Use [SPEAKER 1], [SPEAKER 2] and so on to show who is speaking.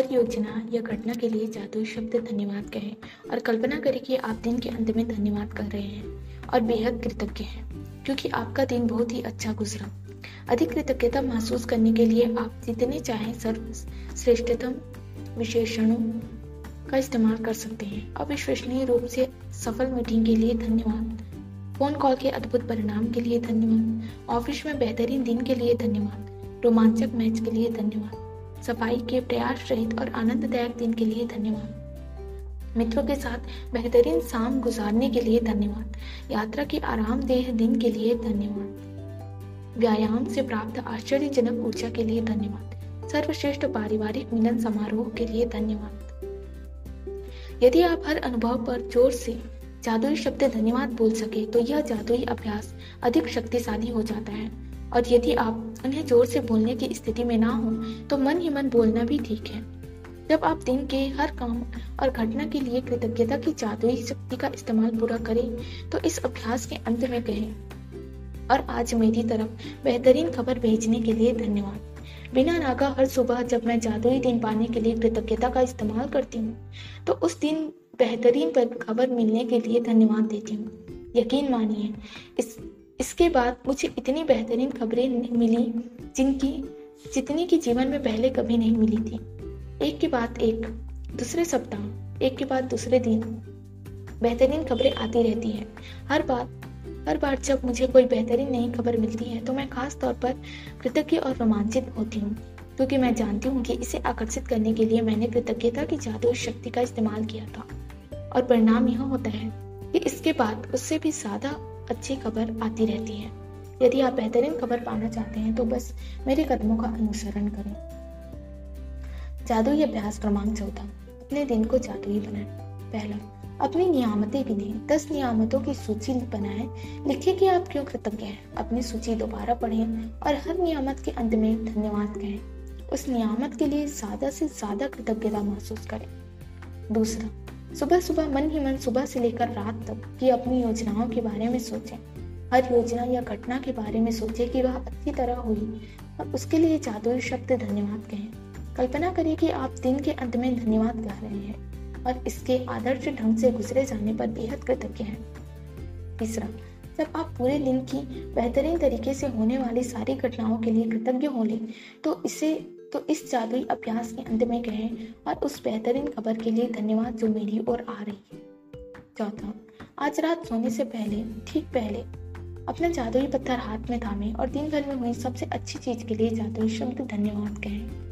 [SPEAKER 1] हर योजना या घटना के लिए जादुई शब्द धन्यवाद कहें और कल्पना करें कि आप दिन के अंत में धन्यवाद कर रहे हैं और बेहद कृतज्ञ हैं, क्योंकि आपका दिन बहुत ही अच्छा गुजरा। अधिक कृतज्ञता महसूस करने के लिए आप जितने चाहें सर्वश्रेष्ठतम विशेषणों का इस्तेमाल कर सकते हैं। अविश्वसनीय रूप से सफल मीटिंग के लिए धन्यवाद। फ़ोन कॉल के अद्भुत परिणाम के लिए धन्यवाद। ऑफ़िस में बेहतरीन दिन के लिए धन्यवाद। रोमांचक मैच के लिए धन्यवाद। सफ़ाई के प्रयास रहित और आनंददायक दिन के लिए धन्यवाद। मित्रों के साथ बेहतरीन शाम गुजारने के लिए धन्यवाद। यात्रा के आरामदेह दिन के लिए धन्यवाद। व्यायाम से प्राप्त आश्चर्यजनक ऊर्जा के लिए धन्यवाद। सर्वश्रेष्ठ पारिवारिक मिलन समारोह के लिए धन्यवाद। यदि आप हर अनुभव पर ज़ोर से जादुई शब्द धन्यवाद बोल सके तो यह जादुई अभ्यास अधिक शक्तिशाली हो जाता है। और यदि आप उन्हें ज़ोर से बोलने की स्थिति में ना हो तो मन ही मन बोलना भी ठीक है। जब आप दिन के हर काम और घटना के लिए कृतज्ञता की जादुई शक्ति का इस्तेमाल पूरा करें तो इस अभ्यास के अंत में कहें, और आज मेरी तरफ़ बेहतरीन खबर भेजने के लिए धन्यवाद। बिना नागा हर सुबह जब मैं जादुई दिन पाने के लिए कृतज्ञता का इस्तेमाल करती हूँ तो उस दिन बेहतरीन खबर मिलने के लिए धन्यवाद देती हूँ। यकीन मानिए, इस इसके बाद मुझे इतनी बेहतरीन खबरें मिली, जिनकी, जितनी की जीवन में पहले कभी नहीं मिली थी। एक के बाद एक, दूसरे सप्ताह, एक के बाद दूसरे दिन। बेहतरीन खबरें आती रहती हैं। हर बात हर बार जब मुझे कोई बेहतरीन नई खबर मिलती है तो मैं खास तौर पर कृतज्ञ और रोमांचित होती हूँ, क्योंकि मैं जानती हूँ कि इसे आकर्षित करने के लिए मैंने कृतज्ञता की जादू शक्ति का इस्तेमाल किया था। और परिणाम यह होता है कि इसके बाद उससे भी ज़्यादा अच्छी खबर आती रहती है। यदि आप बेहतरीन खबर पाना चाहते हैं तो बस मेरे कदमों का अनुसरण करें। जादुई अभ्यास क्रमांक चौथा। अपने दिन को जादुई बनाएँ। पहला, अपनी नियामतें गिने दस नियामतों की सूची बनाएँ। लिखिए कि आप क्यों कृतज्ञ हैं। अपनी सूची दोबारा पढ़ें और हर नियामत के अंत में धन्यवाद कहें। उस नियामत के लिए ज़्यादा से ज़्यादा कृतज्ञता महसूस करें। दूसरा सुबह सुबह मन ही मन सुबह से लेकर रात तक की अपनी योजनाओं के बारे में सोचें। हर योजना या घटना के बारे में सोचें कि वह अच्छी तरह हुई और उसके लिए जादुई शब्द धन्यवाद कहें। कल्पना करिए कि आप दिन के अंत में धन्यवाद कह रहे हैं और इसके आदर्श ढंग से गुजरे जाने पर बेहद कृतज्ञ हैं। तीसरा, जब आप पूरे दिन की बेहतरीन तरीके से होने वाली सारी घटनाओं के लिए कृतज्ञ हो ले तो इसे तो इस जादुई अभ्यास के अंत में कहें और उस बेहतरीन खबर के लिए धन्यवाद जो मेरी ओर आ रही है। चौथा, आज रात सोने से पहले, ठीक पहले, अपना जादुई पत्थर हाथ में थामे और दिन भर में हुई सबसे अच्छी चीज़ के लिए जादुई शब्द धन्यवाद कहें।